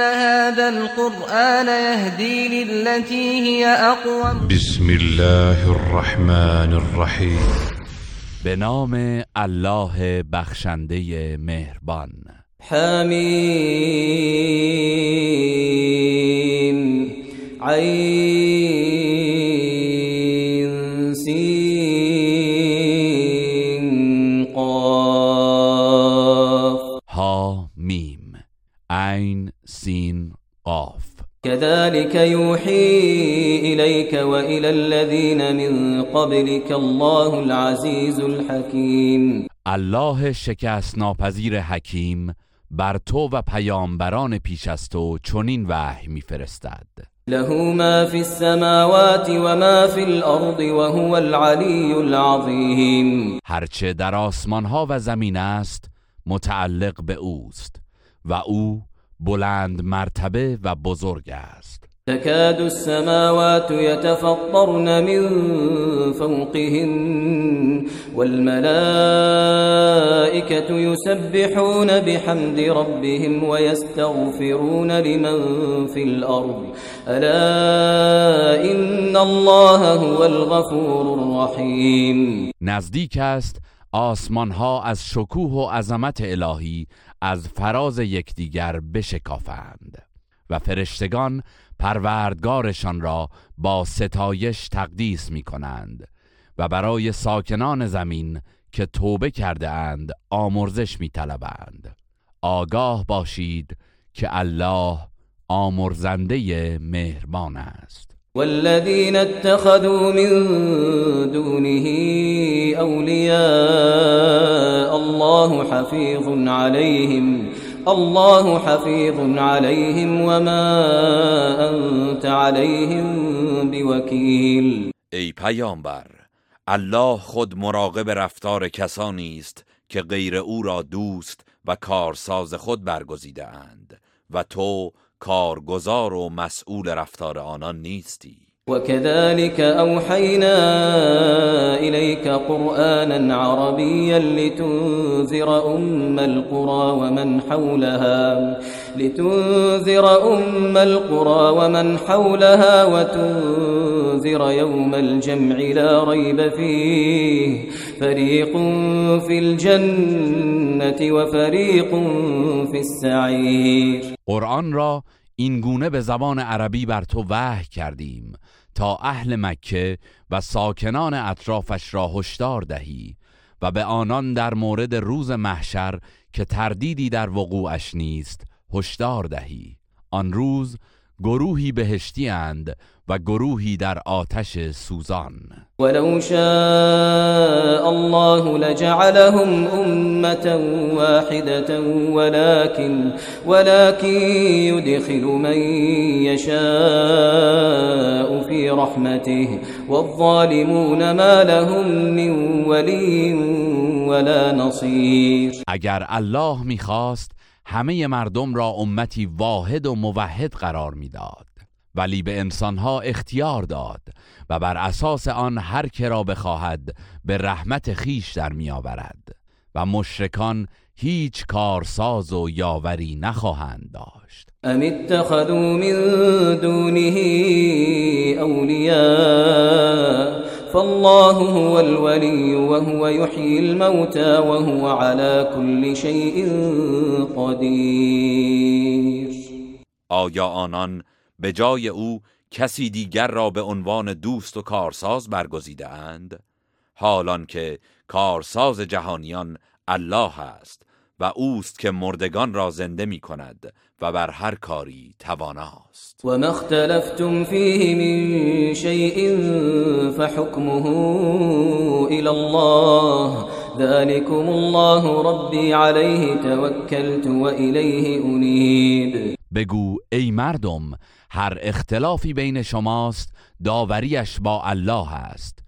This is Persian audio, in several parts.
إن هذا القرآن يهدي للتي هي أقوم. بسم الله الرحمن الرحیم به نام الله بخشنده مهربان. حمیم عین كذلك يوحي إليك وإلى الذين من قبلك الله العزيز الحكيم. الله شکست ناپذیر حکیم بر تو و پیامبران پیش از تو چنین وحی میفرستد. له ما في السماوات وما في الأرض وهو العلي العظيم هرچه در آسمان ها و زمین است متعلق به اوست و او بلند مرتبه و بزرگ است. تكاد السماوات يتفطرن من فوقهن والملائكة يسبحون بحمد ربهم ويستغفرون لمن في الأرض. ألا إن الله هو الغفور الرحيم. نزدیک است آسمان ها از شکوه و عظمت الهی از فراز یکدیگر بشکافند و فرشتگان پروردگارشان را با ستایش تقدیس می کنند و برای ساکنان زمین که توبه کرده اند آمرزش می طلبند. آگاه باشید که الله آمرزنده مهربان است والذين اتخذوا من دونه أولياء الله حفيظ عليهم الله حفيظ عليهم وما أنت عليهم بوكيل. ای پیامبر الله خود مراقب رفتار کسانی است که غیر او را دوست و کارساز خود برگزیده اند و تو کارگزار و مسئول رفتار آنان نیستی. وكذلك أوحينا إليك قرآنا عربيا لتنذر أم القرى ومن حولها لتنذر أم القرى ومن حولها وتنذر يوم الجمع لا ريب فيه. فريق في الجنة وفريق في السعير. قرآن را این گونه به زبان عربی بر تو وحی کردیم. تا اهل مکه و ساکنان اطرافش را هشدار دهی و به آنان در مورد روز محشر که تردیدی در وقوعش نیست هشدار دهی. آن روز گروهی بهشتی اند و گروهی در آتش سوزان. ولو شاء الله لجعلهم أمة واحدة ولكن ولكن يدخل من يشاء في رحمته. والظالمون ما لهم من ولي ولا نصير. اگر الله می‌خواست همه مردم را امتی واحد و موحد قرار می‌داد. ولی به انسانها اختیار داد و بر اساس آن هر که را بخواهد به رحمت خیش در میآورد و مشرکان هیچ کارساز و یاوری نخواهند داشت. ام اتخذوا من دونه أولياء فالله هو الولي وهو يحيي الموتى وهو على كل شيء قدير. آیا آنان به جای او کسی دیگر را به عنوان دوست و کارساز برگزیده اند؟ حالان که کارساز جهانیان الله است. و اوست که مردگان را زنده می کند و بر هر کاری تواناست. وما اختلفتم فيه من شيء فحكمه إلى الله ذلكم الله ربي عليه توكلت وإليه أنيب بگو ای مردم هر اختلافی بین شماست داوریش با الله است.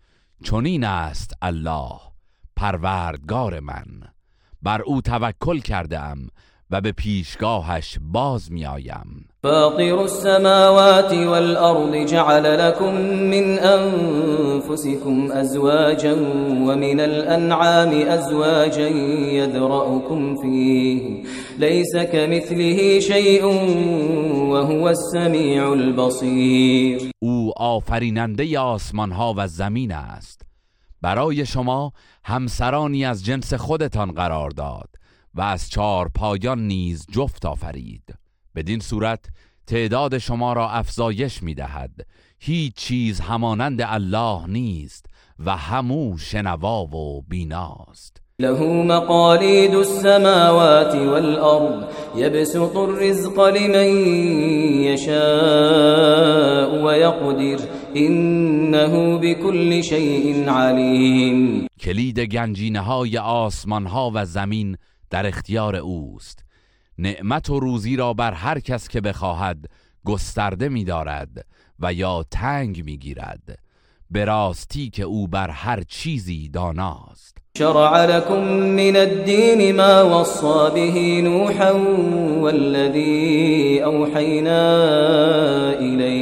چنین است الله پروردگار من. بر او توکل کردم و به پیشگاهش باز میآیم. فاطر السماوات والأرض جعل لكم من أنفسكم أزواجا ومن الأنعام أزواجا يذرأكم فيه. ليس كمثله شيء وهو السميع البصير. او آفریننده آسمان ها و زمین است. برای شما همسرانی از جنس خودتان قرار داد و از چهار پایان نیز جفت آفرید. بدین صورت تعداد شما را افزایش می دهد. هیچ چیز همانند الله نیست و همو شنوا و بیناست. له مقاليد السماوات والأرض يبسط الرزق لمن يشاء ويقدر إنه بكل شيء عليم. کلید گنجینه های آسمان ها و زمین در اختیار اوست. نعمت و روزی را بر هر کس که بخواهد گسترده می دارد و یا تنگ می گیرد به راستی که او بر هر چیزی داناست. شرع لكم من الدين ما وصى به نوحا والذي أوحينا إليك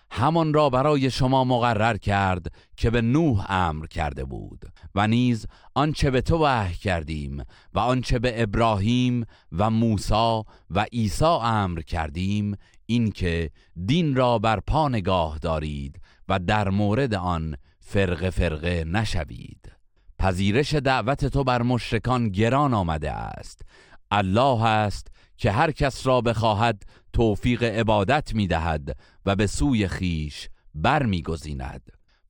همان را برای شما مقرر کرد که به نوح امر کرده بود و نیز آنچه به تو وحی کردیم و آنچه به ابراهیم و موسی و عیسی امر کردیم اینکه دین را بر پا نگاه دارید و در مورد آن فرقه فرقه نشوید. پذیرش دعوت تو بر مشرکان گران آمده است. الله است که هر کس را بخواهد توفیق عبادت می دهد و به سوی خیش بر می گذیند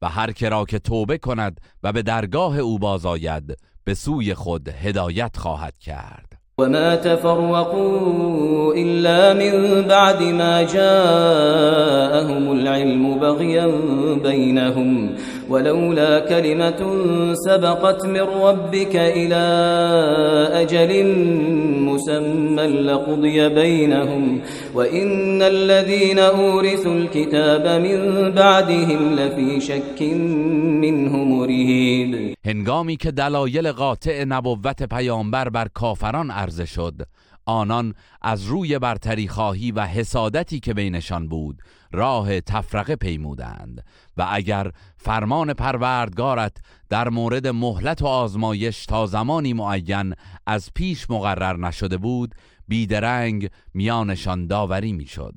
و هر کرا که توبه کند و به درگاه او بازاید به سوی خود هدایت خواهد کرد. وما تفرقوا إلا من بعد ما جاءهم العلم بغيا بينهم ولولا كلمة سبقت من ربك إلى أجل مسمى لقضي بينهم وإن الذين أورثوا الكتاب من بعدهم لفي شك منه مريب. هنگامی که دلایل قاطع نبوت پیامبر بر کافران عرضه شد آنان از روی برتری خواهی و حسادتی که بینشان بود راه تفرقه پیمودند. و اگر فرمان پروردگارت در مورد مهلت و آزمایش تا زمانی معین از پیش مقرر نشده بود بیدرنگ میانشان داوری می‌شد.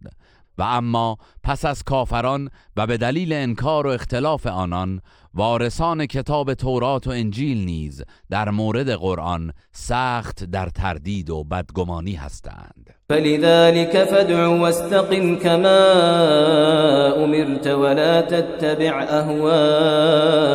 و اما پس از کافران و به دلیل انکار و اختلاف آنان وارثان کتاب تورات و انجیل نیز در مورد قرآن سخت در تردید و بدگمانی هستند. فلذلك فادع واستقم كما أمرت ولا تتبع أهواءهم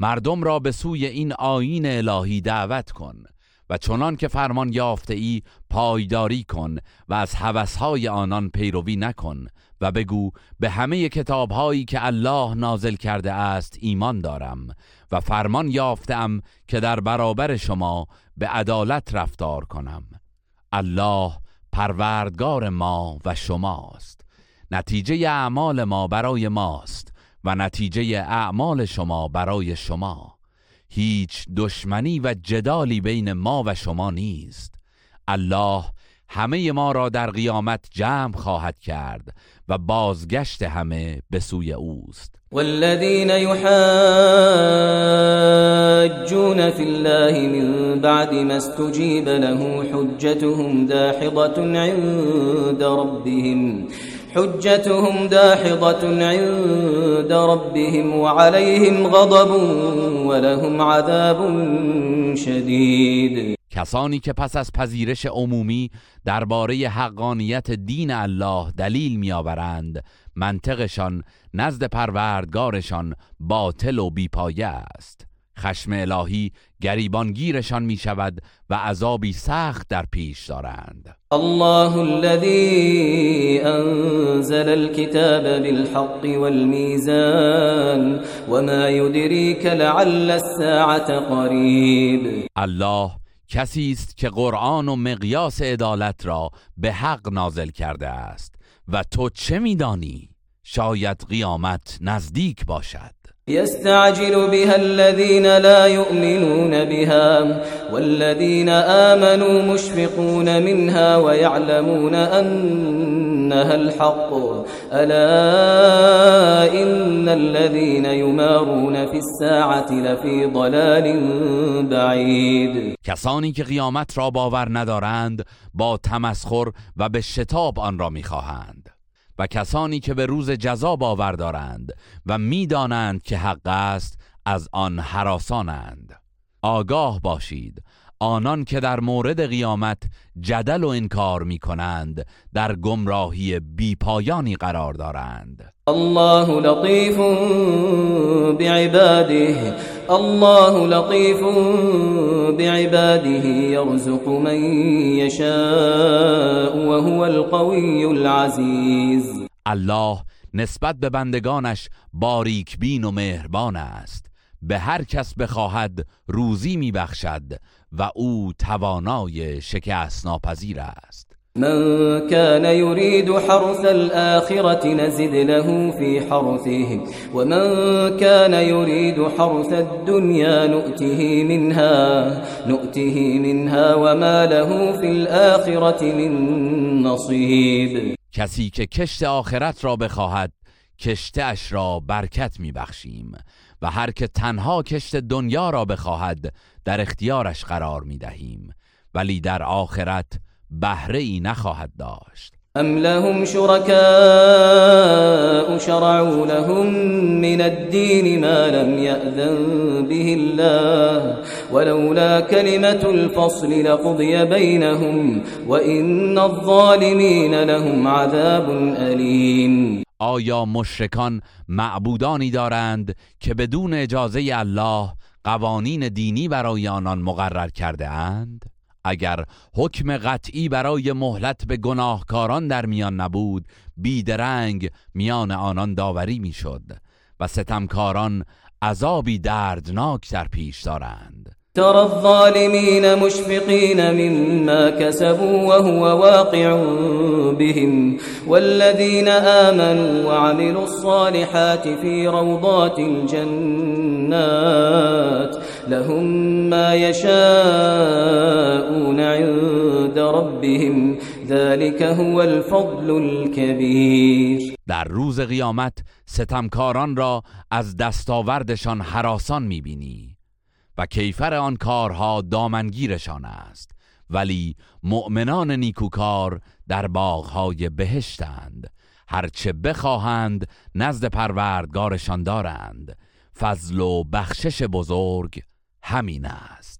مردم را به سوی این آیین الهی دعوت کن و چنان که فرمان یافته ای پایداری کن و از هوسهای آنان پیروی نکن و بگو به همه کتابهایی که الله نازل کرده است ایمان دارم و فرمان یافتم که در برابر شما به عدالت رفتار کنم. الله پروردگار ما و شماست. نتیجه اعمال ما برای ماست. و نتیجه اعمال شما برای شما. هیچ دشمنی و جدالی بین ما و شما نیست. الله همه ما را در قیامت جمع خواهد کرد و بازگشت همه به سوی اوست. والذين يحاجون في الله من بعد ما استجيب له حجتهم داحضة عند ربهم. حجتهم داحضة عند ربهم وعليهم غضب ولهم عذاب شدید کسانی که پس از پذیرش عمومی درباره حقانیت دین الله دلیل میآورند منطقشان نزد پروردگارشان باطل و بیپایه است. خشم الهی گریبانگیرشان می شود و عذابی سخت در پیش دارند. الله الذي أنزل الكتاب بالحق والميزان وما يدريك لعل الساعة قريب الله کسی است که قرآن و مقیاس عدالت را به حق نازل کرده است و تو چه میدانی؟ شاید قیامت نزدیک باشد. يستعجل بها الذين لا يؤمنون بها والذين آمنوا مشفقون منها ويعلمون أنها الحق. ألا إن الذين يمارون في الساعة لفي ضلال بعيد. کسانی که قیامت را باور ندارند با تمسخر و به شتاب آن را می‌خواهند. و کسانی که به روز جزا باور دارند و می‌دانند که حق است از آن حراسانند. آگاه باشید. آنان که در مورد قیامت جدل و انکار می کنند در گمراهی بیپایانی قرار دارند. الله لطيف بعباده الله لطيف بعباده يرزق من يشاء وهو القوي العزيز الله نسبت به بندگانش باریک بین و مهربان است. به هر کس بخواهد روزی میبخشد و او توانای شکست ناپذیر است. من كان يريد حرث الآخرة نزد له في حرثه ومن كان يريد حرث الدنيا نؤته منها نؤته منها وما له في الآخرة من نصيب کسی که کشت آخرت را بخواهد کشتش را برکت میبخشیم و هر که تنها کشت دنیا را بخواهد در اختیارش قرار می‌دهیم. ولی در آخرت بهره ای نخواهد داشت. أم لهم شركاء شرعوا لهم من الدين ما لم يأذن به الله ولولا كلمة الفصل لقضي بينهم وإن الظالمين لهم عذاب أليم آیا مشرکان معبودانی دارند که بدون اجازه الله قوانین دینی برای آنان مقرر کرده اند؟ اگر حکم قطعی برای مهلت به گناهکاران در میان نبود بیدرنگ میان آنان داوری می‌شد و ستمکاران عذابی دردناک در پیش دارند ترى الظالمين مشفقين مما كسبوا وهو واقع بهم والذين آمنوا وعملوا الصالحات في روضات الجنات لهم ما يشاءون عند ربهم ذلك هو الفضل الكبير. در روز قیامت ستمکاران را از دستاوردشان حراسان می‌بینی. و کیفر آن کارها دامنگیرشان است. ولی مؤمنان نیکوکار در باغهای بهشتند. هرچه بخواهند نزد پروردگارشان دارند. فضل و بخشش بزرگ همین است.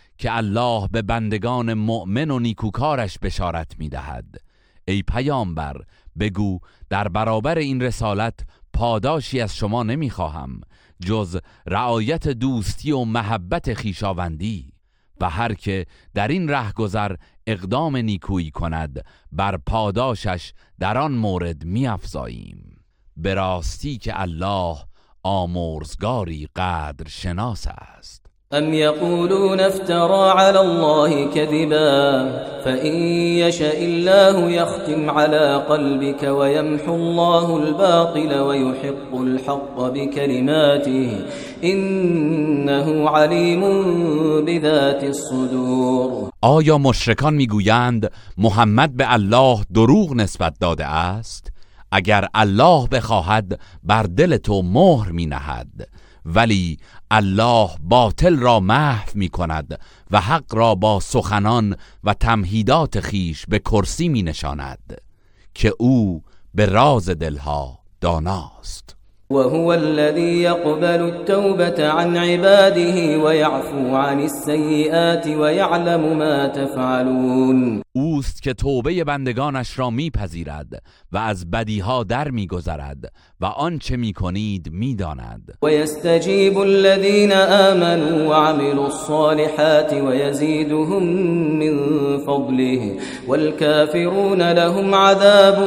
که الله به بندگان مؤمن و نیکوکارش بشارت می‌دهد. ای پیامبر بگو در برابر این رسالت پاداشی از شما نمی‌خواهم جز رعایت دوستی و محبت خیشاوندی. و هر که در این رهگذر اقدام نیکویی کند بر پاداشش در آن مورد میافزاییم. به راستی که الله آمرزگاری قدر شناس است. ام یقولون افترا على الله كذبا فإن يشاء الله يختم على قلبك ويمحو الله الباطل ويحق الحق بكلماته إنه عليم بذات الصدور. آیا مشرکان می‌گویند محمد به الله دروغ نسبت داده است؟ اگر الله بخواهد بر دل تو مهر می نهد ولی الله باطل را محو می کند و حق را با سخنان و تمهیدات خیش به کرسی می نشاند که او به راز دلها داناست. وهو الذي يقبل التوبة عن عباده ويعفو عن السيئات ويعلم ما تفعلون. اوست که توبه بندگانش را میپذیرد و از بدیها در میگذرد و آنچه میکنید میداند. ويستجيب الذين آمنوا وعملوا الصالحات ويزيدهم من فضله والكافرون لهم عذاب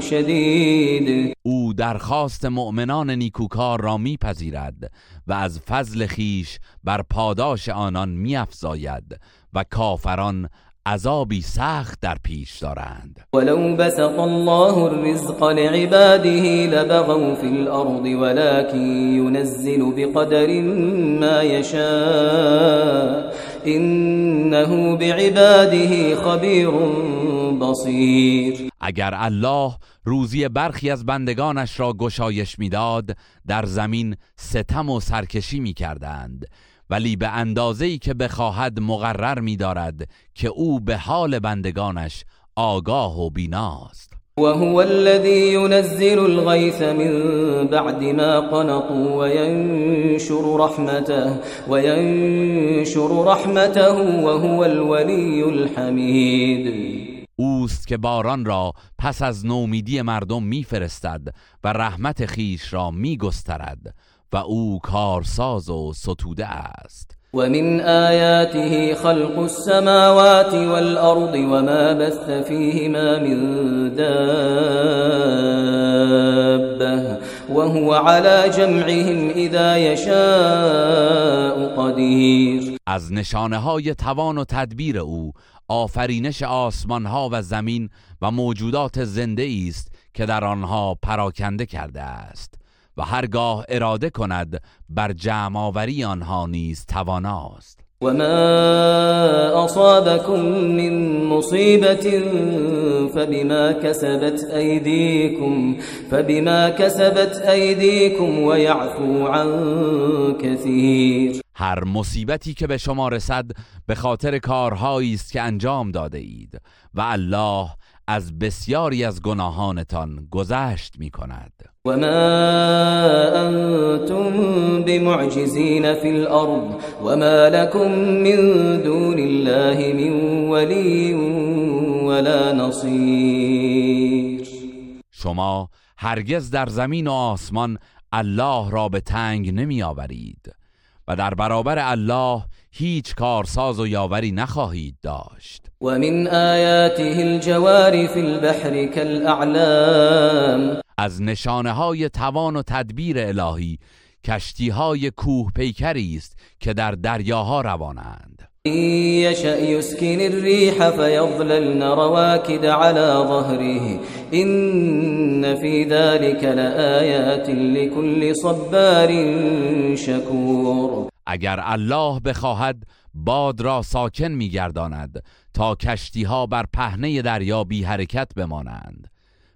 شديد. أو درخواست مؤمنان نیکوکار را میپذیرد و از فضل خیش بر پاداش آنان میافزاید و کافران عذابی سخت در پیش دارند. ولو بسط الله الرزق لعباده لبغوا في الأرض ولكن ينزل بقدر ما يشاء. إنه بعباده خبير بصير. اگر الله روزی برخی از بندگانش را گشایش می‌داد در زمین ستم و سرکشی می‌کردند. ولی به اندازه‌ای که بخواهد مقرر می‌دارد که او به حال بندگانش آگاه و بیناست. وهو الذي ينزل الغيث من بعد ما قنطوا وينشر رحمته وينشر رحمته وهو الولي الحميد. اوست که باران را پس از نومیدی مردم میفرستد و رحمت خیش را میگسترد و او کارساز و ستوده است. ومن آياته خلق السماوات والأرض وما بث فيهما من دابة وهو على جمعهم إذا يشاء قدير. از نشانه های توان و تدبیر او آفرینش آسمان ها و زمین و موجودات زنده است که در آنها پراکنده کرده است. و هرگاه اراده کند بر جمع آوری آنها نیز تواناست. وما أصابكم من مصيبة فبما كسبت أيديكم فبما كسبت أيديكم ويعفو عن كثير. هر مصیبتی که به شما رسد به خاطر کارهایی است که انجام داده اید. و الله از بسیاری از گناهانتان گذشت می کند وما أنتم بمعجزين في الأرض وما لكم من دون الله من ولي ولا نصير. شما هرگز در زمین و آسمان الله را به تنگ نمی آورید و در برابر الله هیچ کارساز و یاوری نخواهید داشت. ومن آياته الجوار في البحر كالأعلام از نشانه های توان و تدبیر الهی کشتی های کوه پیکری است که در دریاها روانند. إن يشأ يسكن الريح فيظللن رواكد على ظهره. إن في ذلك لآيات لكل صبار شكور اگر الله بخواهد باد را ساکن میگرداند تا کشتی ها بر پهنه دریا بی حرکت بمانند.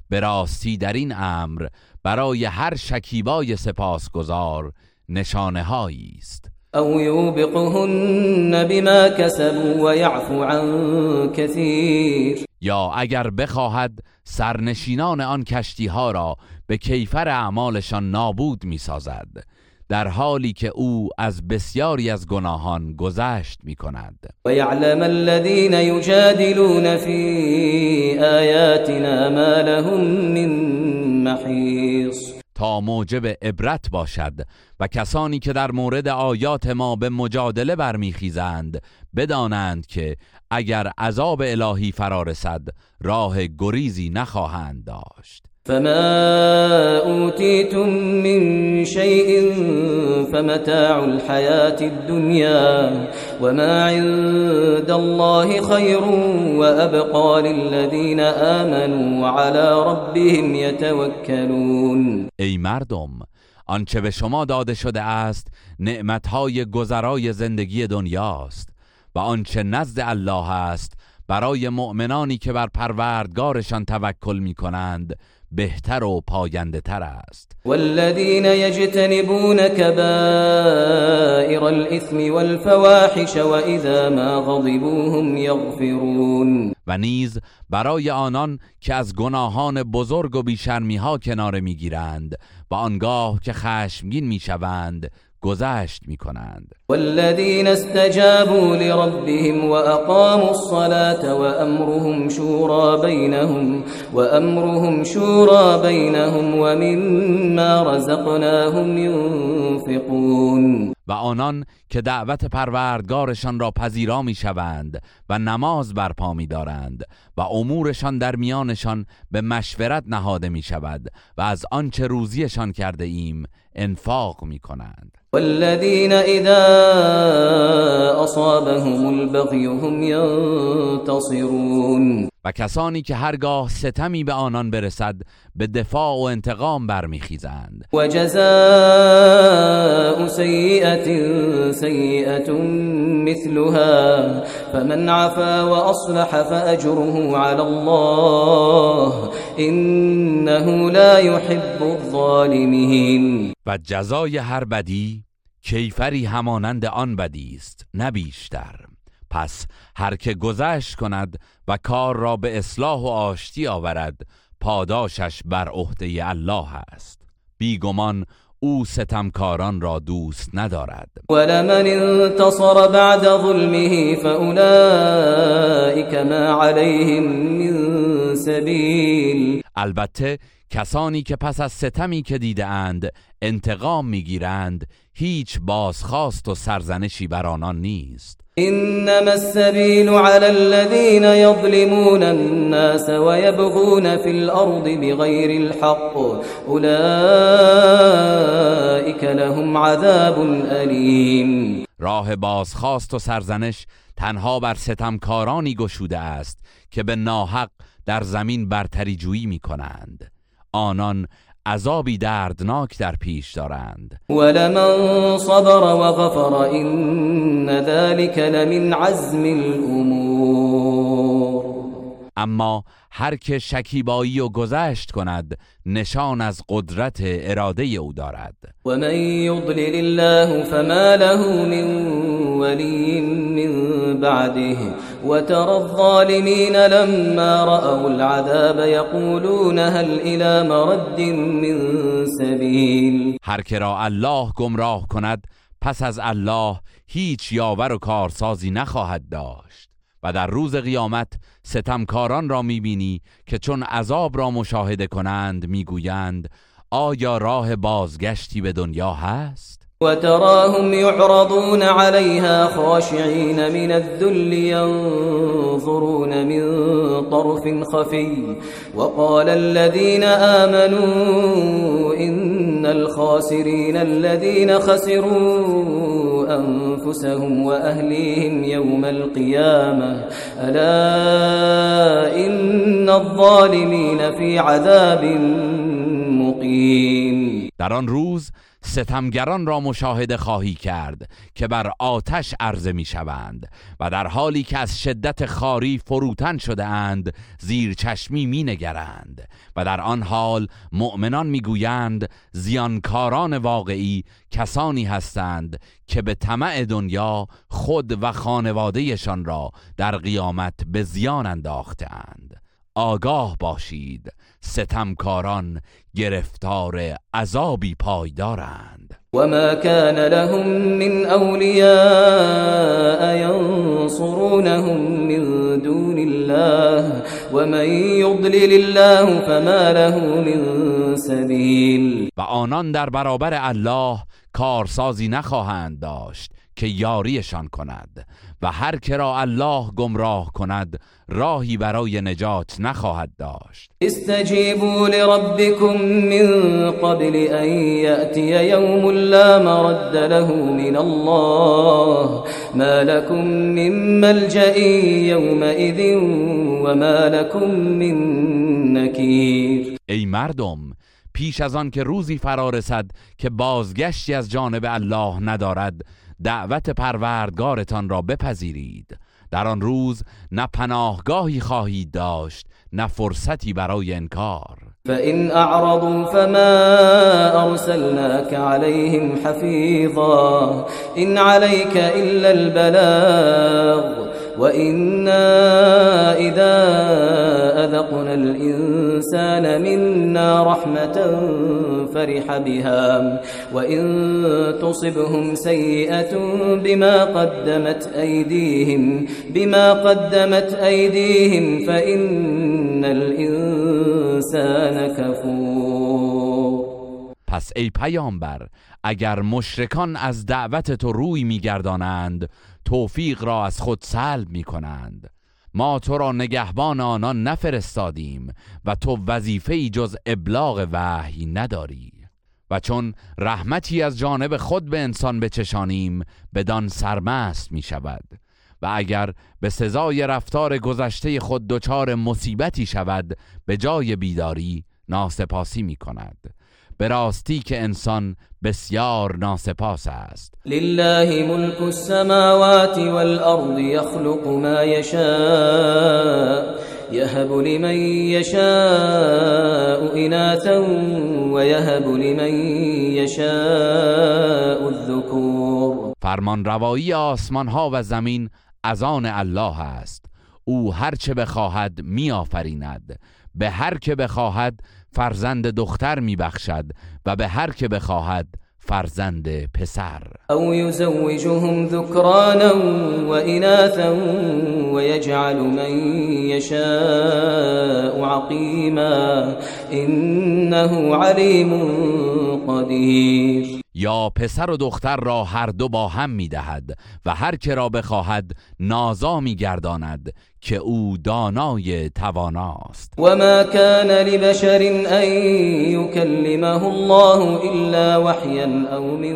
به راستی در این امر برای هر شکیبای سپاسگزار نشانه هایی است. أو يوبقهن بما كسبوا ويعفو عن كثير یا اگر بخواهد سرنشینان آن کشتی ها را به کیفر اعمالشان نابود می‌سازد. در حالی که او از بسیاری از گناهان گذشت می کند ويعلم الذين يجادلون في آياتنا ما لهم من محيص. تا موجب عبرت باشد و کسانی که در مورد آیات ما به مجادله برمیخیزند بدانند که اگر عذاب الهی فرارسد راه گریزی نخواهند داشت. فما أوتيتم من شيء فمتاع الحياة الدنيا وما عند الله خير وأبقى للذين آمنوا وعلى ربهم يتوكلون ای مردم آنچه به شما داده شده است نعمتهای گذرای زندگی دنیاست و آنچه نزد الله است برای مؤمنانی که بر پروردگارشان توکل می کنند بهتر و پاینده تر است. والذین یجتنبون کبائر الاثم والفواحش واذا ما غضبوا هم یغفرون. و نیز برای آنان که از گناهان بزرگ و بیشرمی ها کناره می‌گیرند و آنگاه که خشمگین می‌شوند گذشت می کنند والذین استجابوا لربهم واقاموا الصلاة وامرهم شورى بينهم وامرهم شورى بينهم ومما رزقناهم ينفقون. و آنان که دعوت پروردگارشان را پذیرا می شوند و نماز برپا می دارند و امورشان در میانشان به مشورت نهاده می شود و از آنچه روزیشان کرده ایم انفاق می کنند والذين إذا أصابهم البغي هم ينتصرون. و کسانی که هرگاه ستمی به آنان برسد به دفاع و انتقام برمیخیزند. و جزاء سیئت سیئت مثلها فمن عفا و اصلح فاجره على الله انه لا يحب الظالمین. و جزای هر بدی کیفری همانند آن بدی است نه بیشتر. پس هر که گذشت کند و کار را به اصلاح و آشتی آورد پاداشش بر عهده الله است. بیگمان او ستمکاران را دوست ندارد. ولمن انتصر بعد ظلمه فاولئک ما علیهم من سبیل. البته کسانی که پس از ستمی که دیده اند انتقام می‌گیرند هیچ بازخواست و سرزنشی بر آنان نیست. انما السبيل على الذين يظلمون الناس ويبغون في الارض بغير الحق. اولئك لهم عذاب الیم راه بازخواست و سرزنش تنها بر ستمکارانی گشوده است که به ناحق در زمین برتری جویی می کنند آنان عذابی دردناک در پیش دارند. ولمن صبر و غفر این ذلك لمن عزم الامور اما هر که شکیبایی و گذشت کند نشان از قدرت اراده او دارد. و من یضلل الله فما له من ولی من بعده وترى الظالمين لما رأوا العذاب يقولون هل الى مرد من سبیل هر که را الله گمراه کند پس از الله هیچ یاور و کارسازی نخواهد داشت. و در روز قیامت ستمکاران را می‌بینی که چون عذاب را مشاهده کنند می‌گویند آیا راه بازگشتی به دنیا هست؟ وتراهم يعرضون عليها خاشعين من الذل ينظرون من طرف خفي وقال الذين آمنوا إن الخاسرين الذين خسروا أنفسهم وأهليهم يوم القيامة ألا إن الظالمين في عذاب مقيم. در آن روز ستمگران را مشاهده خواهی کرد که بر آتش عرضه می شوند و در حالی که از شدت خاری فروتن شده اند زیر چشمی می نگرند و در آن حال مؤمنان می گویند زیانکاران واقعی کسانی هستند که به طمع دنیا خود و خانوادهشان را در قیامت به زیان انداختند آگاه باشید. ستمکاران گرفتار عذابی پایدارند. وما كان لهم من أولياء ينصرونهم من دون الله. ومن يضلل الله فما له من سبیل و آنان در برابر الله کارسازی نخواهند داشت که یاریشان کند. و هر کرا الله گمراه کند راهی برای نجات نخواهد داشت. استجیبوا لربكم من قبل ان یأتی یوم لا مرد له من الله. ما لكم من ملجأ يومئذ وما لكم من نكیر ای مردم پیش از آن که روزی فرا رسد که بازگشتی از جانب الله ندارد دعوت پروردگارتان را بپذیرید. در آن روز نه پناهگاهی خواهید داشت نه فرصتی برای انکار. فإن أعرضوا فما أرسلناك عليهم حفيظا إن عليك إلا البلاغ وإنا إذا أذقنا الإنسان منا رحمة فرح بها وإن تصبهم سيئة بما قدمت أيديهم بما قدمت أيديهم فإن الإنسان كفور پس ای پیامبر اگر مشرکان از دعوت تو روی میگردانند توفیق را از خود سلب می کنند ما تو را نگهبان آنان نفرستادیم و تو وظیفه جز ابلاغ وحی نداری. و چون رحمتی از جانب خود به انسان بچشانیم بدان سرمست می شود و اگر به سزای رفتار گذشته خود دچار مصیبتی شود به جای بیداری ناسپاسی می کند به راستی که انسان بسیار ناسپاس است. لله ملك السماوات والارض يخلق ما يشاء يهب لمن يشاء اناثا ويهب لمن يشاء الذكور فرمان روایی آسمان ها و زمین از آن الله است. او هرچه بخواهد میآفریند. به هر که بخواهد فرزند دختر میبخشد و به هر که بخواهد فرزند پسر. او یزوجهم ذکرانا و اناثا و یجعل من یشاء عقیما. انه علیم قدیر. یا پسر و دختر را هر دو با هم می‌دهد و هر که را بخواهد نازا میگرداند که او دانای تواناست. و ما کان لبشر ان یکلمه الله الا وحیا او من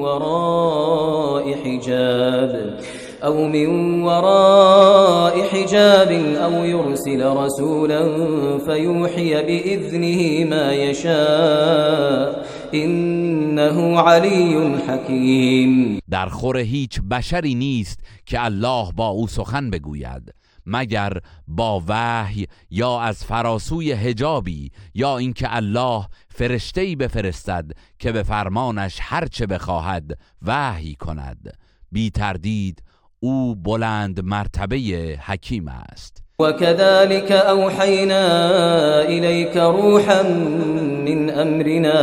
وراء حجاب او من وراء حجاب او يرسل رسولا فيوحي باذنه ما يشاء انه علی حکیم در خور هیچ بشری نیست که الله با او سخن بگوید. مگر با وحی یا از فراسوی هجابی یا اینکه الله فرشته‌ای بفرستد که به فرمانش هرچه بخواهد وحی کند. بی تردید او بلند مرتبه حکیم است. وكذلك أوحينا إليك روحا من أمرنا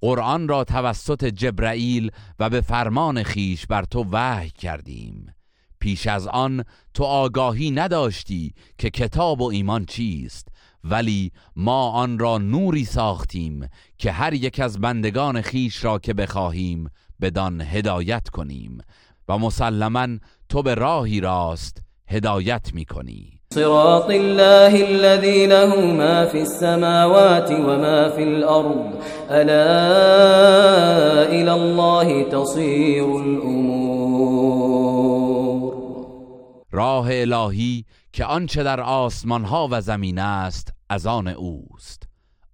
قرآن را توسط جبرائیل و به فرمان خیش بر تو وحی کردیم. پیش از آن تو آگاهی نداشتی که کتاب و ایمان چیست ولی ما آن را نوری ساختیم که هر یک از بندگان خیش را که بخواهیم بدان هدایت کنیم و مسلما تو به راهی راست هدایت می کنی صراط الله الذي له ما في السماوات وما في الأرض. ألا إلى الله تصير الأمور. راه الهی که آنچه در آسمان ها و زمین است از آن اوست.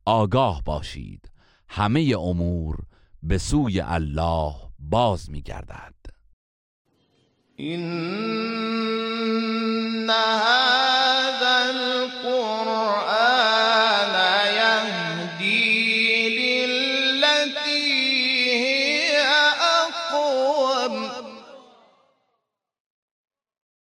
آگاه باشید. همه امور به سوی الله باز میگردد. إن إنها